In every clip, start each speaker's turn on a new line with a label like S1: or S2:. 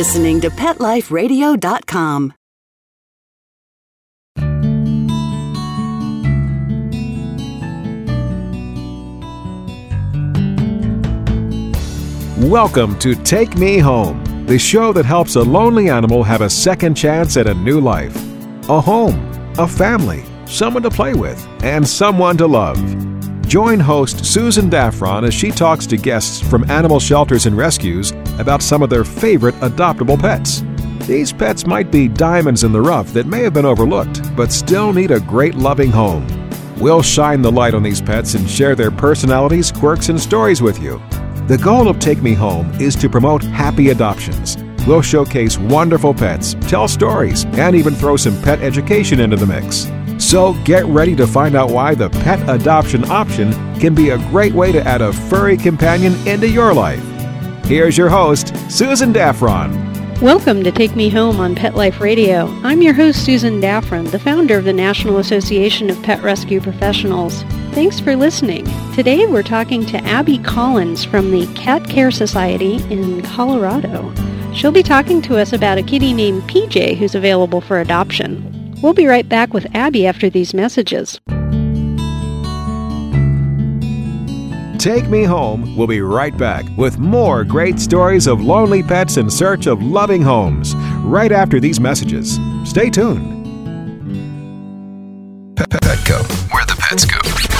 S1: listening to PetLifeRadio.com.
S2: Welcome to Take Me Home, the show that helps a lonely animal have a second chance at a new life. A home, a family, someone to play with, and someone to love. Join host Susan Daffron as she talks to guests from animal shelters and rescues about some of their favorite adoptable pets. These pets might be diamonds in the rough that may have been overlooked, but still need a great loving home. We'll shine the light on these pets and share their personalities, quirks, and stories with you. The goal of Take Me Home is to promote happy adoptions. We'll showcase wonderful pets, tell stories, and even throw some pet education into the mix. So get ready to find out why the pet adoption option can be a great way to add a furry companion into your life. Here's your host, Susan Daffron.
S3: Welcome to Take Me Home on Pet Life Radio. I'm your host, Susan Daffron, the founder of the National Association of Pet Rescue Professionals. Thanks for listening. Today we're talking to Abby Collins from the Cat Care Society in Colorado. She'll be talking to us about a kitty named PJ who's available for adoption. We'll be right back with Abby after these messages.
S2: Take Me Home We'll be right back with more great stories of lonely pets in search of loving homes right after these messages. Stay tuned.
S4: Petco, where the pets go.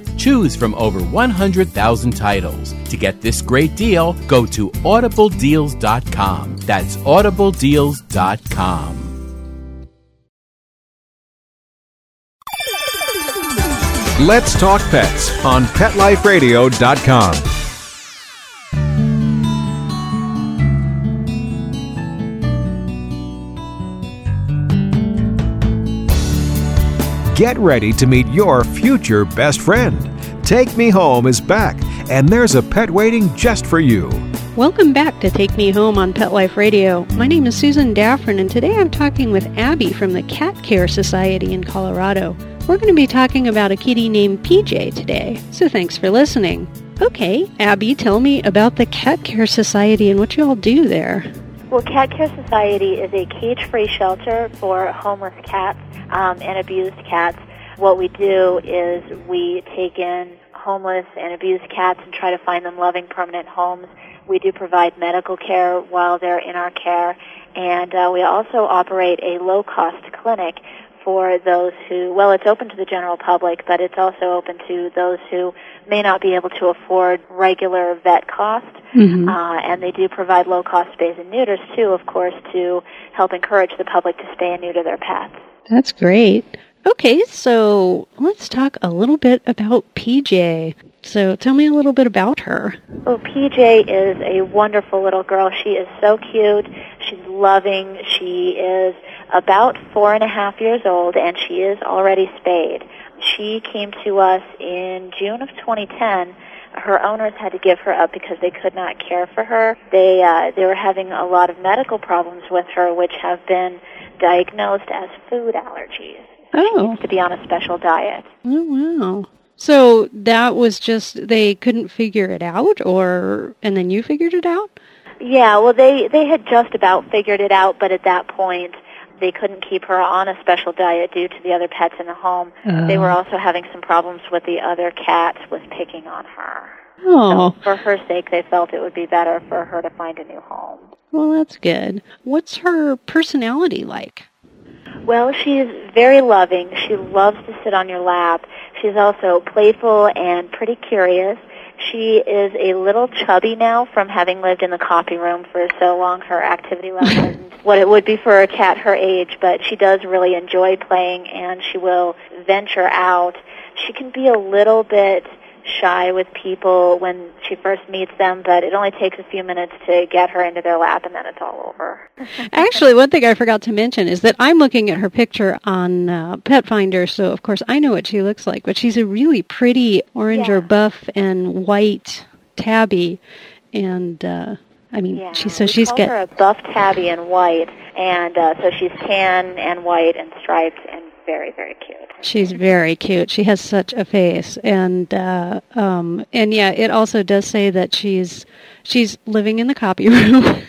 S5: Choose from over 100,000 titles. To get this great deal, go to audibledeals.com. That's audibledeals.com.
S2: Let's Talk Pets on PetLifeRadio.com. Get ready to meet your future best friend. Take Me Home is back, and there's a pet waiting just for you.
S3: Welcome back to Take Me Home on Pet Life Radio. My name is Susan Daffron, and today I'm talking with Abby from the Cat Care Society in Colorado. We're going to be talking about a kitty named PJ today, so thanks for listening. Okay, Abby, tell me about the Cat Care Society and what you all do there.
S6: Well, Cat Care Society is a cage-free shelter for homeless cats um, and abused cats. What we do is we take in homeless and abused cats and try to find them loving permanent homes. We do provide medical care while they're in our care, and uh, we also operate a low-cost clinic for those who, well, it's open to the general public, but it's also open to those who may not be able to afford regular vet cost.
S3: Mm-hmm.
S6: Uh, and they do provide low-cost spays and neuters, too, of course, to help encourage the public to stay and neuter their pets.
S3: That's great. Okay, so let's talk a little bit about PJ. So tell me a little bit about her.
S6: Oh, PJ is a wonderful little girl. She is so cute. She's loving. She is about four and a half years old, and she is already spayed. She came to us in June of 2010. Her owners had to give her up because they could not care for her. They uh, they were having a lot of medical problems with her, which have been diagnosed as food allergies.
S3: Oh.
S6: To be on a special diet.
S3: Oh, wow. So that was just, they couldn't figure it out, or, and then you figured it out?
S6: Yeah, well, they they had just about figured it out, but at that point, they couldn't keep her on a special diet due to the other pets in the home. They were oh. also having some problems with the other cats with picking on her.
S3: Oh,
S6: So for her sake, they felt it would be better for her to find a new home.
S3: well, that's good. What's her personality like?
S6: Well, she's very loving. She loves to sit on your lap. She's also playful and pretty curious. She is a little chubby now from having lived in the coffee room for so long. Her activity level isn't what it would be for a cat her age, but she does really enjoy playing and she will venture out. She can be a little bit shy with people when she first meets them, but it only takes a few minutes to get her into their lap and then it's all over.
S3: Actually, one thing I forgot to mention is that I'm looking at her picture on uh, Pet Finder, so of course I know what she looks like. But she's a really pretty orange or buff and white tabby, and uh, I mean,
S6: Yeah,
S3: she so
S6: we
S3: she's
S6: call
S3: got
S6: her a buff tabby and white, and uh, so she's tan and white and striped and very very cute.
S3: She's very cute. She has such a face, and uh, um, and yeah, it also does say that she's she's living in the copy room,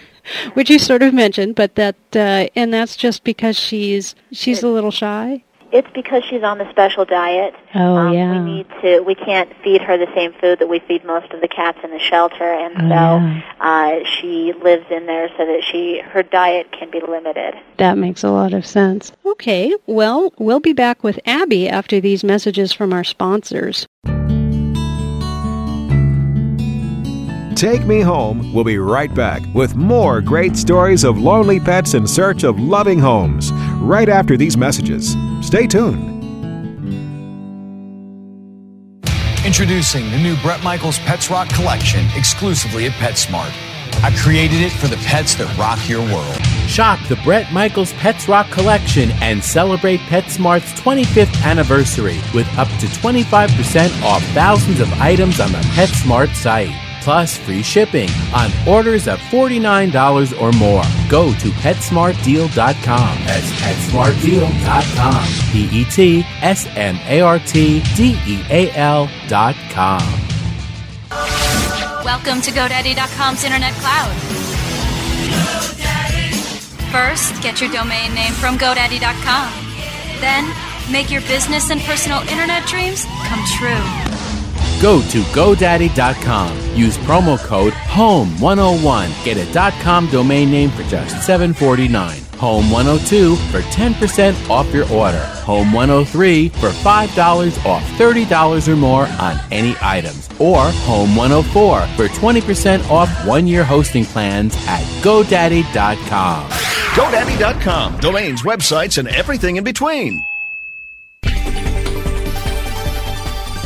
S3: which you sort of mentioned, but that uh, and that's just because she's she's a little shy.
S6: It's because she's on the special diet.
S3: Oh,
S6: um,
S3: yeah.
S6: We need to. We can't feed her the same food that we feed most of the cats in the shelter, and
S3: Oh,
S6: so
S3: yeah.
S6: uh, she lives in there so that she her diet can be limited.
S3: That makes a lot of sense. Okay, well, we'll be back with Abby after these messages from our sponsors.
S2: Take Me Home We'll be right back with more great stories of lonely pets in search of loving homes right after these messages. Stay tuned.
S7: Introducing the new Bret Michaels Pets Rock collection exclusively at PetSmart. I created it for the pets that rock your world.
S5: Shop the Bret Michaels Pets Rock collection and celebrate PetSmart's 25th anniversary with up to 25% off thousands of items on the PetSmart site. Plus free shipping on orders of $49 or more. Go to PetSmartDeal.com. That's PetSmartDeal.com. P E T S M A R T D E A L.com.
S8: Welcome to GoDaddy.com's Internet Cloud. First, get your domain name from GoDaddy.com. Then, make your business and personal internet dreams come true.
S5: Go to GoDaddy.com. Use promo code HOME101. Get a .com domain name for just $7.49. Home102 for 10% off your order. Home103 for $5 off $30 or more on any items. Or Home104 for 20% off one year hosting plans at GoDaddy.com.
S9: GoDaddy.com. Domains, websites, and everything in between.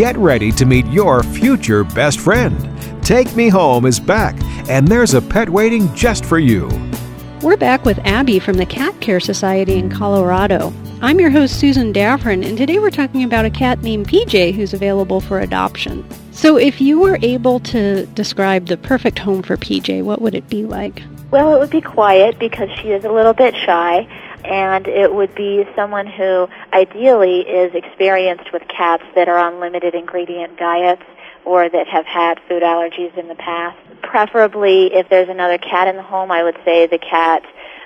S2: Get ready to meet your future best friend. Take Me Home is back, and there's a pet waiting just for you.
S3: We're back with Abby from the Cat Care Society in Colorado. I'm your host, Susan Daffron, and today we're talking about a cat named PJ who's available for adoption. So, if you were able to describe the perfect home for PJ, what would it be like?
S6: Well, it would be quiet because she is a little bit shy, and it would be someone who ideally is experienced with cats that are on limited ingredient diets or that have had food allergies in the past. Preferably, if there's another cat in the home, I would say the cat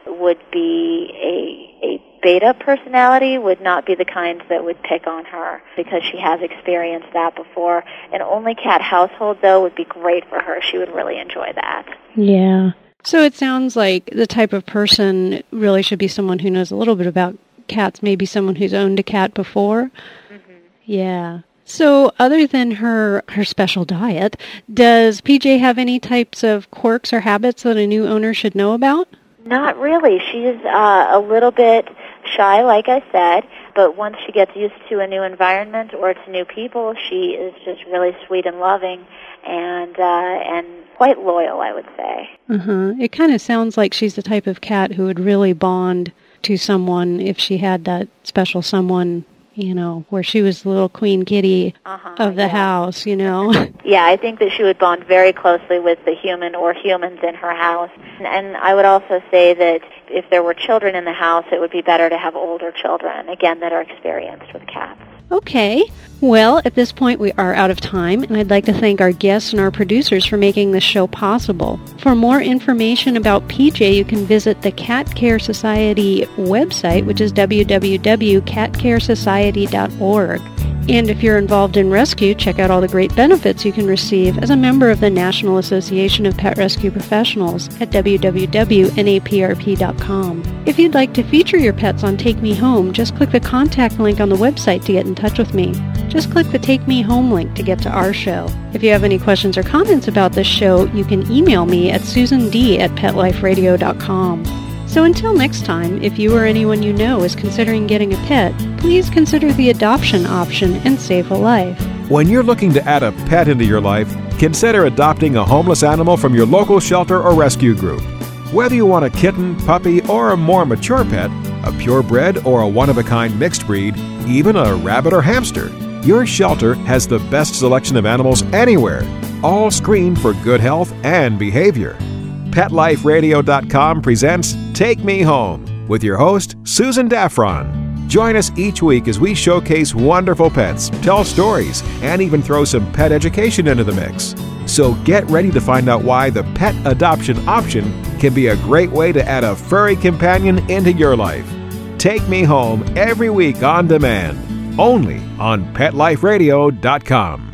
S6: would be a, a beta personality, would not be the kind that would pick on her because she has experienced that before. An only cat household, though, would be great for her. She would really enjoy that.
S3: Yeah. So it sounds like the type of person really should be someone who knows a little bit about cats, maybe someone who's owned a cat before. Yeah. So other than her her special diet, does PJ have any types of quirks or habits that a new owner should know about?
S6: Not really. She's uh, a little bit shy, like I said, but once she gets used to a new environment or to new people, she is just really sweet and loving and uh, and quite loyal, I would say.
S3: Uh-huh. It kind of sounds like she's the type of cat who would really bond to someone if she had that special someone you know, where she was the little queen kitty
S6: uh-huh,
S3: of the
S6: yeah.
S3: house, you know.
S6: yeah, I think that she would bond very closely with the human or humans in her house. And, and I would also say that if there were children in the house, it would be better to have older children, again, that are experienced with cats.
S3: Okay. Well, at this point, we are out of time, and I'd like to thank our guests and our producers for making this show possible. For more information about PJ, you can visit the Cat Care Society website, which is www.catcaresociety.org. And if you're involved in rescue, check out all the great benefits you can receive as a member of the National Association of Pet Rescue Professionals at www.naprp.com. If you'd like to feature your pets on Take Me Home, just click the contact link on the website to get in touch with me. Just click the Take Me Home link to get to our show. If you have any questions or comments about this show, you can email me at susand at petliferadio.com. So until next time, if you or anyone you know is considering getting a pet, please consider the adoption option and save a life.
S2: When you're looking to add a pet into your life, consider adopting a homeless animal from your local shelter or rescue group. Whether you want a kitten, puppy, or a more mature pet, a purebred or a one of a kind mixed breed, even a rabbit or hamster, your shelter has the best selection of animals anywhere, all screened for good health and behavior. PetLifeRadio.com presents Take Me Home with your host, Susan Daffron. Join us each week as we showcase wonderful pets, tell stories, and even throw some pet education into the mix. So get ready to find out why the pet adoption option can be a great way to add a furry companion into your life. Take Me Home every week on demand, only on PetLifeRadio.com.